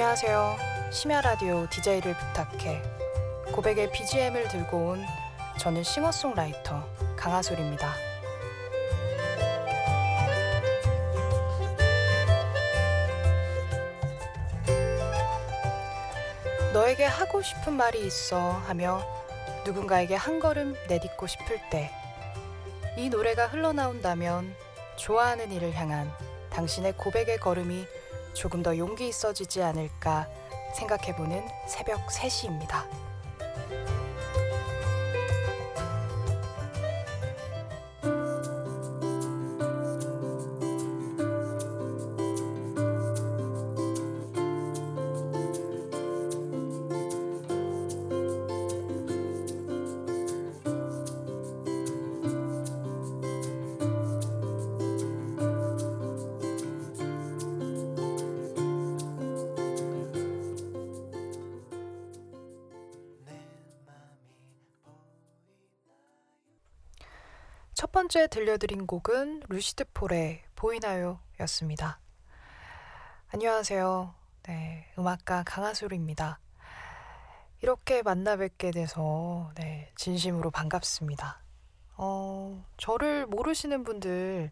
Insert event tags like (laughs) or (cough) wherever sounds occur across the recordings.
안녕하세요. 심야 라디오 DJ를 부탁해. 고백의 BGM을 들고 온 저는 싱어송라이터 강하솔입니다. 너에게 하고 싶은 말이 있어 하며 누군가에게 한 걸음 내딛고 싶을 때 이 노래가 흘러나온다면 좋아하는 이를 향한 당신의 고백의 걸음이 조금 더 용기 있어지지 않을까 생각해보는 새벽 3시입니다. 첫 번째 들려드린 곡은 루시드 폴의 보이나요? 였습니다. 안녕하세요. 네, 음악가 강하솔입니다. 이렇게 만나 뵙게 돼서, 네, 진심으로 반갑습니다. 어, 저를 모르시는 분들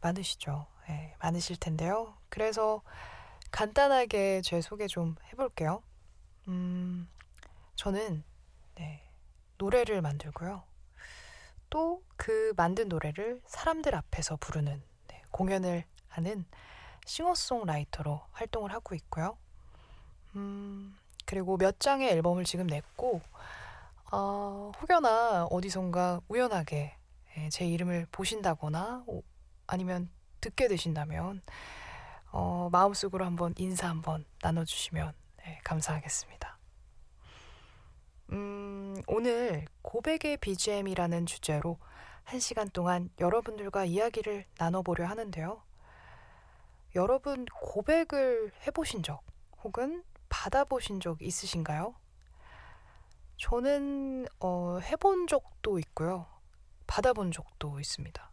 많으시죠? 네, 많으실 텐데요. 그래서 간단하게 제 소개 좀 해볼게요. 음, 저는, 네, 노래를 만들고요. 또 그 만든 노래를 사람들 앞에서 부르는 네, 공연을 하는 싱어송라이터로 활동을 하고 있고요. 음, 그리고 몇 장의 앨범을 지금 냈고, 어, 혹여나 어디선가 우연하게 예, 제 이름을 보신다거나 아니면 듣게 되신다면 어, 마음속으로 한번 인사 한번 나눠주시면 네, 감사하겠습니다. 음, 오늘 고백의 BGM이라는 주제로 한 시간 동안 여러분들과 이야기를 나눠보려 하는데요. 여러분 고백을 해보신 적 혹은 받아보신 적 있으신가요? 저는 어, 해본 적도 있고요. 받아본 적도 있습니다.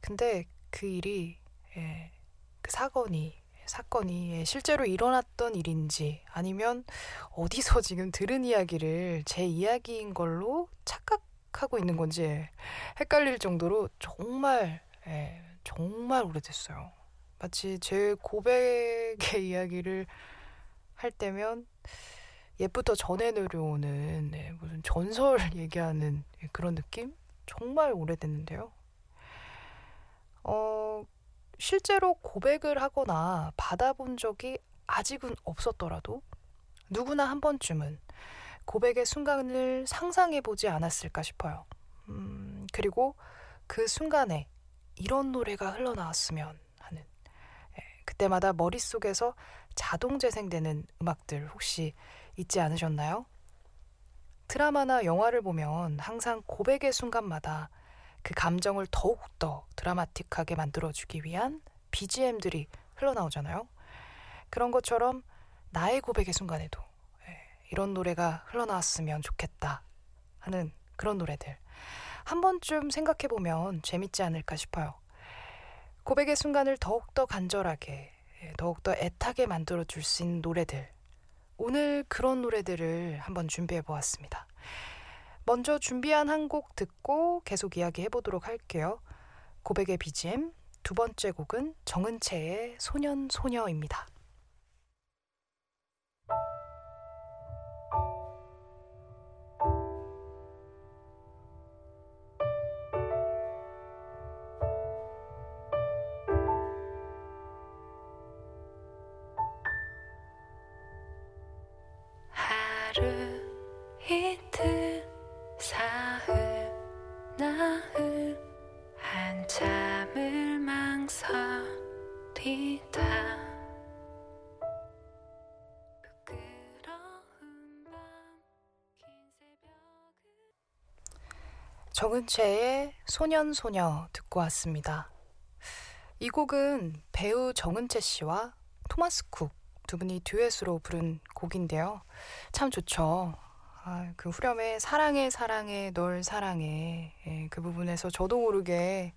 근데 그 일이 예, 그 사건이 사건이 실제로 일어났던 일인지 아니면 어디서 (laughs) 지금 들은 이야기를 제 이야기인 걸로 착각하고 있는 건지 헷갈릴 정도로 정말 예, 정말 오래됐어요. 마치 제 고백의 (laughs) 이야기를 할 때면 옛부터 전해 내려오는 네, 무슨 전설 (laughs) 얘기하는 그런 느낌? 정말 오래됐는데요. 어, 실제로 고백을 하거나 받아본 적이 아직은 없었더라도 누구나 한 번쯤은 고백의 순간을 상상해 보지 않았을까 싶어요. 음, 그리고 그 순간에 이런 노래가 흘러나왔으면 하는 예, 그때마다 머릿속에서 자동 재생되는 음악들 혹시 있지 않으셨나요? 드라마나 영화를 보면 항상 고백의 순간마다 그 감정을 더욱더 드라마틱하게 만들어주기 위한 BGM들이 흘러나오잖아요. 그런 것처럼 나의 고백의 순간에도 예, 이런 노래가 흘러나왔으면 좋겠다 하는 그런 노래들 한 번쯤 생각해보면 재밌지 않을까 싶어요. 고백의 순간을 더욱더 간절하게, 예, 더욱더 애타게 만들어줄 수 있는 노래들. 오늘 그런 노래들을 한번 준비해 보았습니다. 먼저 준비한 한 곡 듣고 계속 이야기해 보도록 할게요. 고백의 BGM 두 번째 곡은 정은채의 소년 소녀입니다. 정은채의 소년소녀 듣고 왔습니다. 이 곡은 배우 정은채 씨와 토마스 쿡 두 분이 듀엣으로 부른 곡인데요. 참 좋죠. 아, 그 후렴에 사랑해 사랑해 널 사랑해 예, 그 부분에서 저도 모르게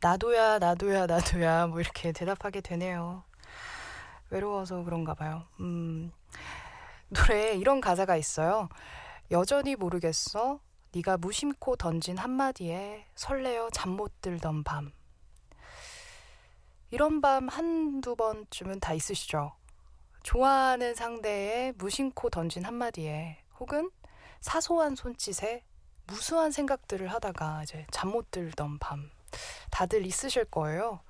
나도야 나도야 나도야 뭐 이렇게 대답하게 되네요. 외로워서 그런가 봐요. 음, 노래에 이런 가사가 있어요. 여전히 모르겠어. 네가 무심코 던진 한마디에 설레어 잠 못 들던 밤. 이런 밤 한두 번쯤은 다 있으시죠? 좋아하는 상대의 무심코 던진 한마디에 혹은 사소한 손짓에 무수한 생각들을 하다가 이제 잠 못 들던 밤. 다들 있으실 거예요.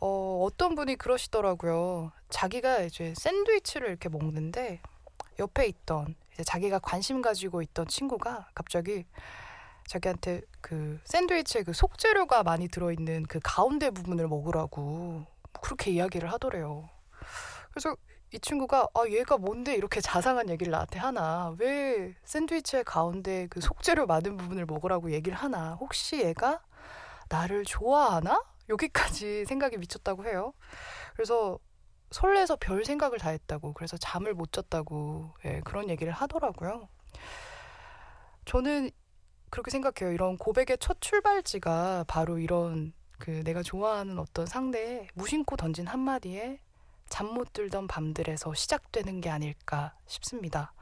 어, 어떤 분이 그러시더라고요. 자기가 이제 샌드위치를 이렇게 먹는데 옆에 있던 자기가 관심 가지고 있던 친구가 갑자기 자기한테 그 샌드위치에 그 속재료가 많이 들어있는 그 가운데 부분을 먹으라고 그렇게 이야기를 하더래요. 그래서 이 친구가 아 얘가 뭔데 이렇게 자상한 얘기를 나한테 하나 왜 샌드위치의 가운데 그 속재료 많은 부분을 먹으라고 얘기를 하나 혹시 얘가 나를 좋아하나 여기까지 (laughs) 생각이 미쳤다고 해요. 그래서 설레서 별 생각을 다 했다고 그래서 잠을 못 잤다고 예, 그런 얘기를 하더라고요. 저는 그렇게 생각해요. 이런 고백의 첫 출발지가 바로 이런 그 내가 좋아하는 어떤 상대에 무심코 던진 한마디에 잠 못 들던 밤들에서 시작되는 게 아닐까 싶습니다.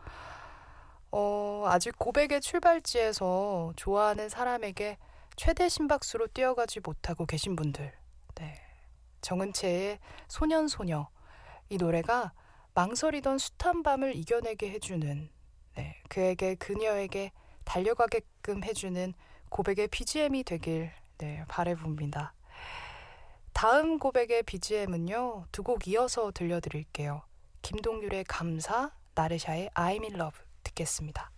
어, 아직 고백의 출발지에서 좋아하는 사람에게 최대 심박수로 뛰어가지 못하고 계신 분들, 네. 정은채의 소년소녀, 이 노래가 망설이던 숱한 밤을 이겨내게 해주는, 네. 그에게 그녀에게 달려가게끔 해주는 고백의 BGM이 되길 네, 바래봅니다. 다음 고백의 BGM은요, 두 곡 이어서 들려드릴게요. 김동률의 감사, 나르샤의 I'm in love 듣겠습니다.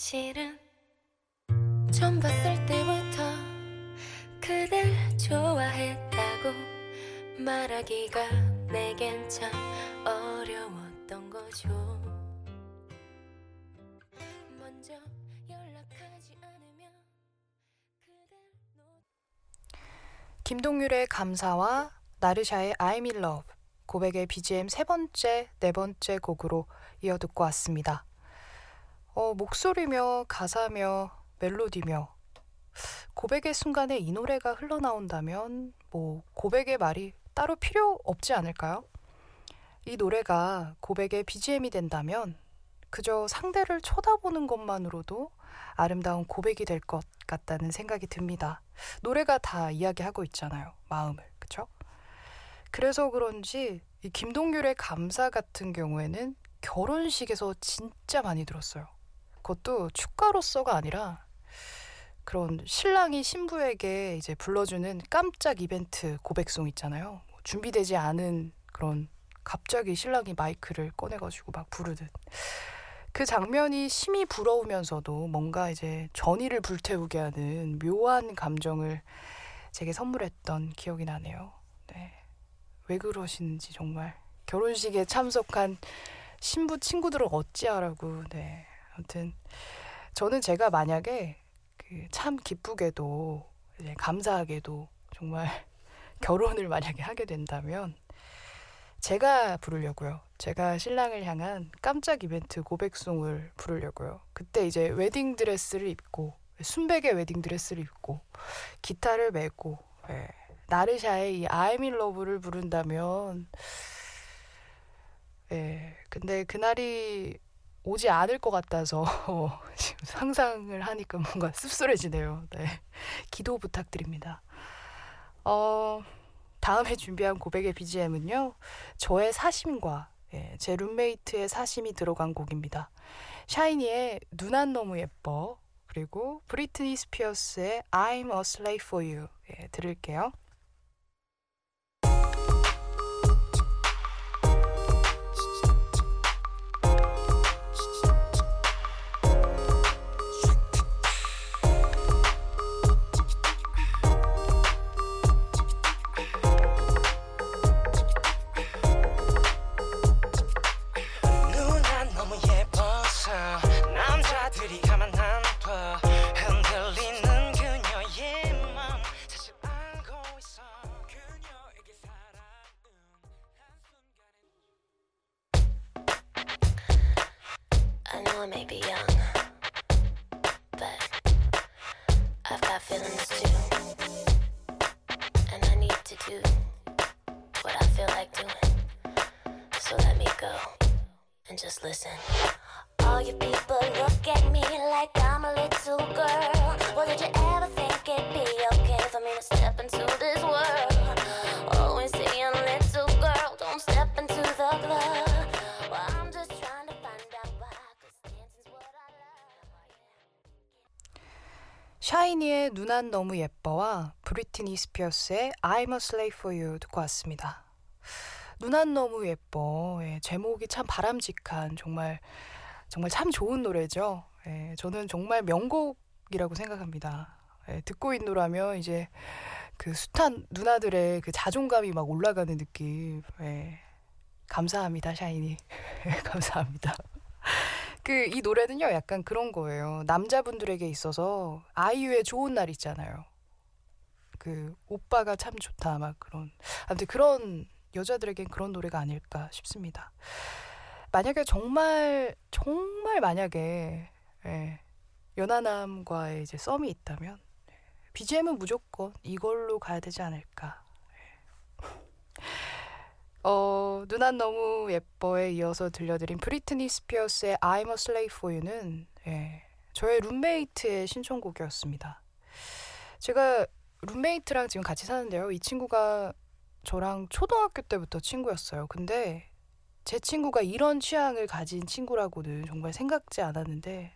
사실은 처음 봤을 때부터 그댈 좋아했다고 말하기가 내겐 참 어려웠던 거죠. 먼저 연락하지 않으면. 김동률의 감사와 나르샤의 I'm in love 고백의 BGM 세 번째, 네 번째 곡으로 이어 듣고 왔습니다. 어, 목소리며 가사며 멜로디며 고백의 순간에 이 노래가 흘러나온다면 뭐 고백의 말이 따로 필요 없지 않을까요? 이 노래가 고백의 BGM이 된다면 그저 상대를 쳐다보는 것만으로도 아름다운 고백이 될 것 같다는 생각이 듭니다. 노래가 다 이야기하고 있잖아요. 마음을. 그쵸? 그래서 그런지 이 김동률의 감사 같은 경우에는 결혼식에서 진짜 많이 들었어요. 그것도 축가로서가 아니라 그런 신랑이 신부에게 이제 불러주는 깜짝 이벤트 고백송 있잖아요. 뭐 준비되지 않은 그런 갑자기 신랑이 마이크를 꺼내가지고 막 부르듯. 그 장면이 심히 부러우면서도 뭔가 이제 전의를 불태우게 하는 묘한 감정을 제게 선물했던 기억이 나네요. 네. 왜 그러시는지 정말 결혼식에 참석한 신부 친구들을 어찌하라고 네. 아무튼 저는 제가 만약에 그 참 기쁘게도 감사하게도 정말 (laughs) 결혼을 만약에 하게 된다면 제가 부르려고요. 제가 신랑을 향한 깜짝 이벤트 고백송을 부르려고요. 그때 이제 웨딩 드레스를 입고 순백의 웨딩 드레스를 입고 기타를 메고 예, 나르샤의 이 I'm in love를 부른다면 예, 근데 그날이 오지 않을 것 같아서 (laughs) 지금 상상을 하니까 뭔가 씁쓸해지네요. 네. 기도 부탁드립니다. 어, 다음에 준비한 고백의 BGM은요. 저의 사심과 예, 제 룸메이트의 사심이 들어간 곡입니다. 샤이니의 눈 안 너무 예뻐 그리고 브리트니 스피어스의 I'm a slave for you 예, 들을게요. I may be young, but I've got feelings too. And I need to do what I feel like doing. So let me go and just listen. All you people look at me like I'm a little girl. Well, did you ever think it'd be okay for me to step into this world? 샤이니의 눈안 너무 예뻐와 브리트니 스피어스의 I'm a slave for you 듣고 왔습니다. 눈안 너무 예뻐. 예, 제목이 참 바람직한 정말 정말 참 좋은 노래죠. 예, 저는 정말 명곡이라고 생각합니다. 예, 듣고 있노라면 이제 그 숱한 누나들의 그 자존감이 막 올라가는 느낌. 예, 감사합니다, 샤이니. (laughs) 감사합니다. 그 이 노래는요 약간 그런 거예요. 남자분들에게 있어서 아이유의 좋은 날 있잖아요. 그 오빠가 참 좋다 막 그런 아무튼 그런 여자들에겐 그런 노래가 아닐까 싶습니다. 만약에 정말 정말 만약에 예, 연하남과의 이제 썸이 있다면 BGM은 무조건 이걸로 가야 되지 않을까. 어, 누난 너무 예뻐에 이어서 들려드린 브리트니 스피어스의 I'm a slave for you는 예, 저의 룸메이트의 신청곡이었습니다. 제가 룸메이트랑 지금 같이 사는데요. 이 친구가 저랑 초등학교 때부터 친구였어요. 근데 제 친구가 이런 취향을 가진 친구라고는 정말 생각지 않았는데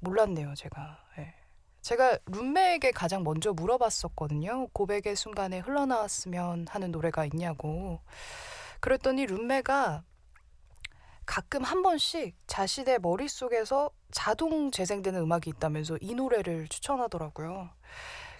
몰랐네요, 제가. 예. 제가 룸메에게 가장 먼저 물어봤었거든요. 고백의 순간에 흘러나왔으면 하는 노래가 있냐고. 그랬더니 룸메가 가끔 한 번씩 자신의 머릿속에서 자동 재생되는 음악이 있다면서 이 노래를 추천하더라고요.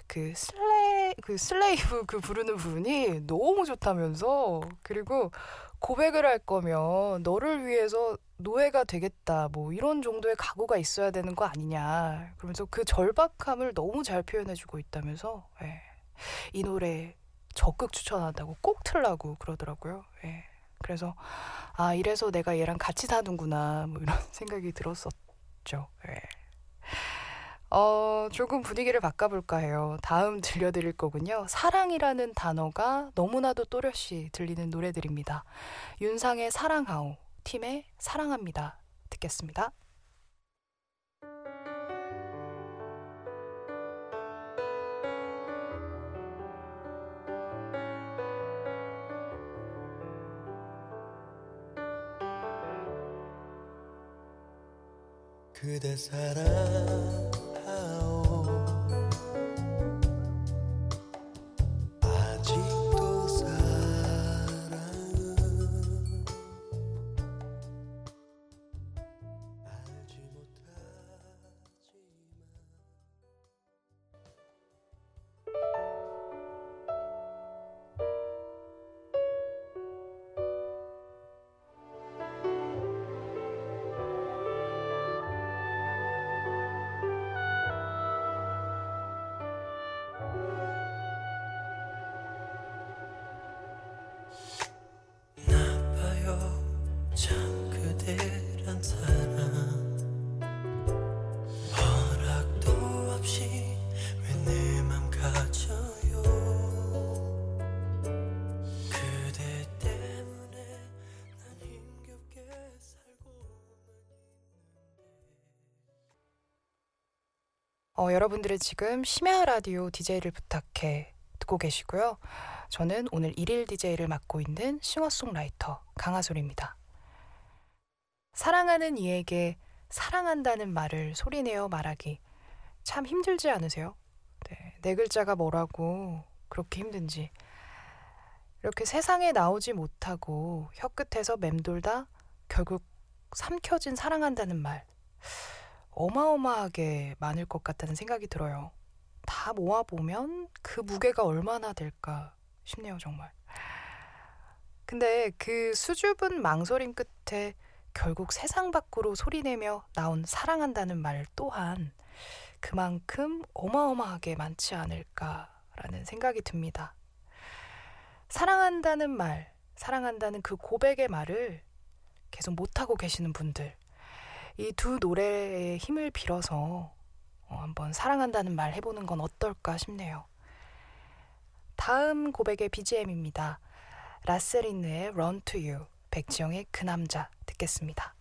그 슬레 그 슬레이브 그 부르는 부분이 너무 좋다면서 그리고 고백을 할 거면 너를 위해서 노예가 되겠다 뭐 이런 정도의 각오가 있어야 되는 거 아니냐 그러면서 그 절박함을 너무 잘 표현해주고 있다면서 예. 이 노래 적극 추천한다고 꼭 틀라고 그러더라고요. 예. 그래서 아 이래서 내가 얘랑 같이 사는구나 뭐 이런 (laughs) 생각이 들었었죠. 예. 어, 조금 분위기를 바꿔볼까 해요. 다음 들려드릴 거군요. 사랑이라는 단어가 너무나도 또렷이 들리는 노래들입니다. 윤상의 사랑하오, 팀의 사랑합니다. 듣겠습니다. 그대 사랑 어, 여러분들은 지금 심야 라디오 DJ를 부탁해 듣고 계시고요. 저는 오늘 일일 DJ를 맡고 있는 싱어송라이터 강하솔입니다. 사랑하는 이에게 사랑한다는 말을 소리내어 말하기 참 힘들지 않으세요? 네, 네 글자가 뭐라고 그렇게 힘든지. 이렇게 세상에 나오지 못하고 혀끝에서 맴돌다 결국 삼켜진 사랑한다는 말. 어마어마하게 많을 것 같다는 생각이 들어요. 다 모아보면 그 무게가 얼마나 될까 싶네요, 정말. 근데 그 수줍은 망설임 끝에 결국 세상 밖으로 소리내며 나온 사랑한다는 말 또한 그만큼 어마어마하게 많지 않을까라는 생각이 듭니다. 사랑한다는 말, 사랑한다는 그 고백의 말을 계속 못하고 계시는 분들, 이 두 노래의 힘을 빌어서 어, 한번 사랑한다는 말 해보는 건 어떨까 싶네요. 다음 고백의 BGM입니다. 라세린느의 Run to You, 백지영의 그 남자 듣겠습니다.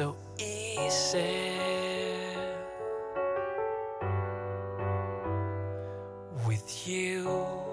So easy. With you,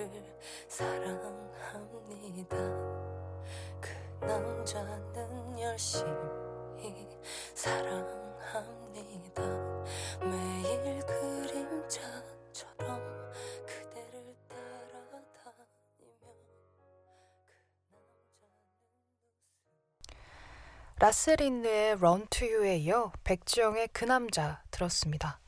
그대를 사랑합니다. 그 남자는 열심히 사랑합니다. 매일 그림자처럼 그대를 따라다니며 그 남자는 라스린느의 You에 이어 백지영의 그 남자 들었습니다.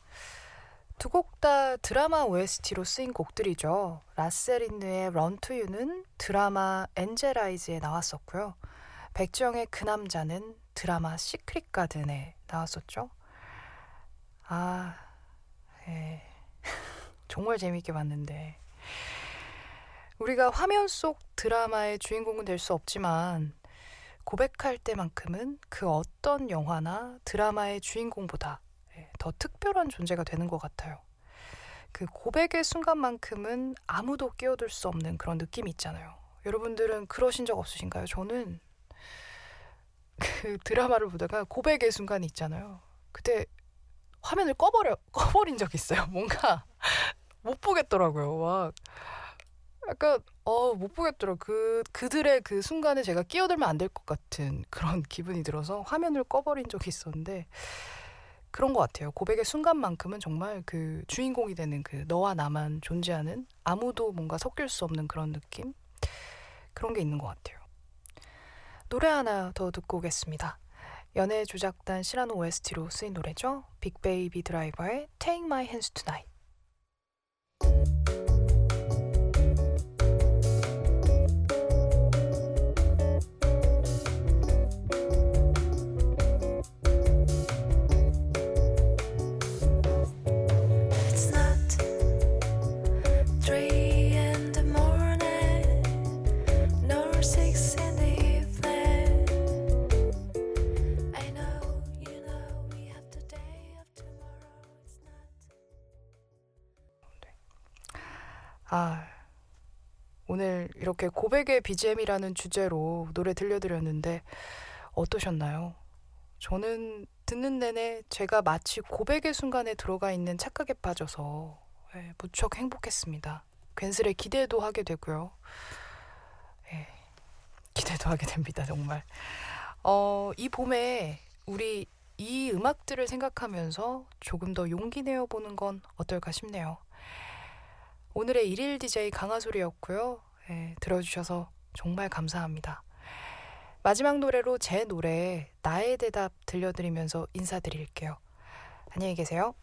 두 곡 다 드라마 OST로 쓰인 곡들이죠. 라세린느의 Run to You는 드라마 엔젤아이즈에 나왔었고요. 백지영의 그 남자는 드라마 시크릿 가든에 나왔었죠. 아, 예. (laughs) 정말 재밌게 봤는데. 우리가 화면 속 드라마의 주인공은 될 수 없지만 고백할 때만큼은 그 어떤 영화나 드라마의 주인공보다 예, 더 특별한 존재가 되는 것 같아요. 그 고백의 순간만큼은 아무도 끼어들 수 없는 그런 느낌이 있잖아요. 여러분들은 그러신 적 없으신가요? 저는 그 (laughs) 드라마를 보다가 고백의 순간이 있잖아요. 그때 화면을 꺼버려 꺼버린 적 있어요. (laughs) 뭔가 못 보겠더라고요. 막 약간 어 못 보겠더라. 그 그들의 그 순간에 제가 끼어들면 안 될 것 같은 그런 기분이 들어서 화면을 꺼버린 적이 있었는데 그런 것 같아요. 고백의 순간만큼은 정말 그 주인공이 되는 그 너와 나만 존재하는 아무도 뭔가 섞일 수 없는 그런 느낌 그런 게 있는 것 같아요. 노래 하나 더 듣고 오겠습니다. 연애 조작단 시라노 OST로 쓰인 노래죠. 빅베이비 드라이버의 Take My Hands Tonight. 아, 오늘 이렇게 고백의 BGM이라는 주제로 노래 들려드렸는데 어떠셨나요? 저는 듣는 내내 제가 마치 고백의 순간에 들어가 있는 착각에 빠져서 예, 무척 행복했습니다. 괜스레 기대도 하게 되고요. 예, 기대도 하게 됩니다, 정말. 어, 이 봄에 우리 이 음악들을 생각하면서 조금 더 용기 내어 보는 건 어떨까 싶네요. 오늘의 일일 DJ 강하솔이었고요. 예, 들어주셔서 정말 감사합니다. 마지막 노래로 제 노래 나의 대답 들려드리면서 인사드릴게요. 안녕히 계세요.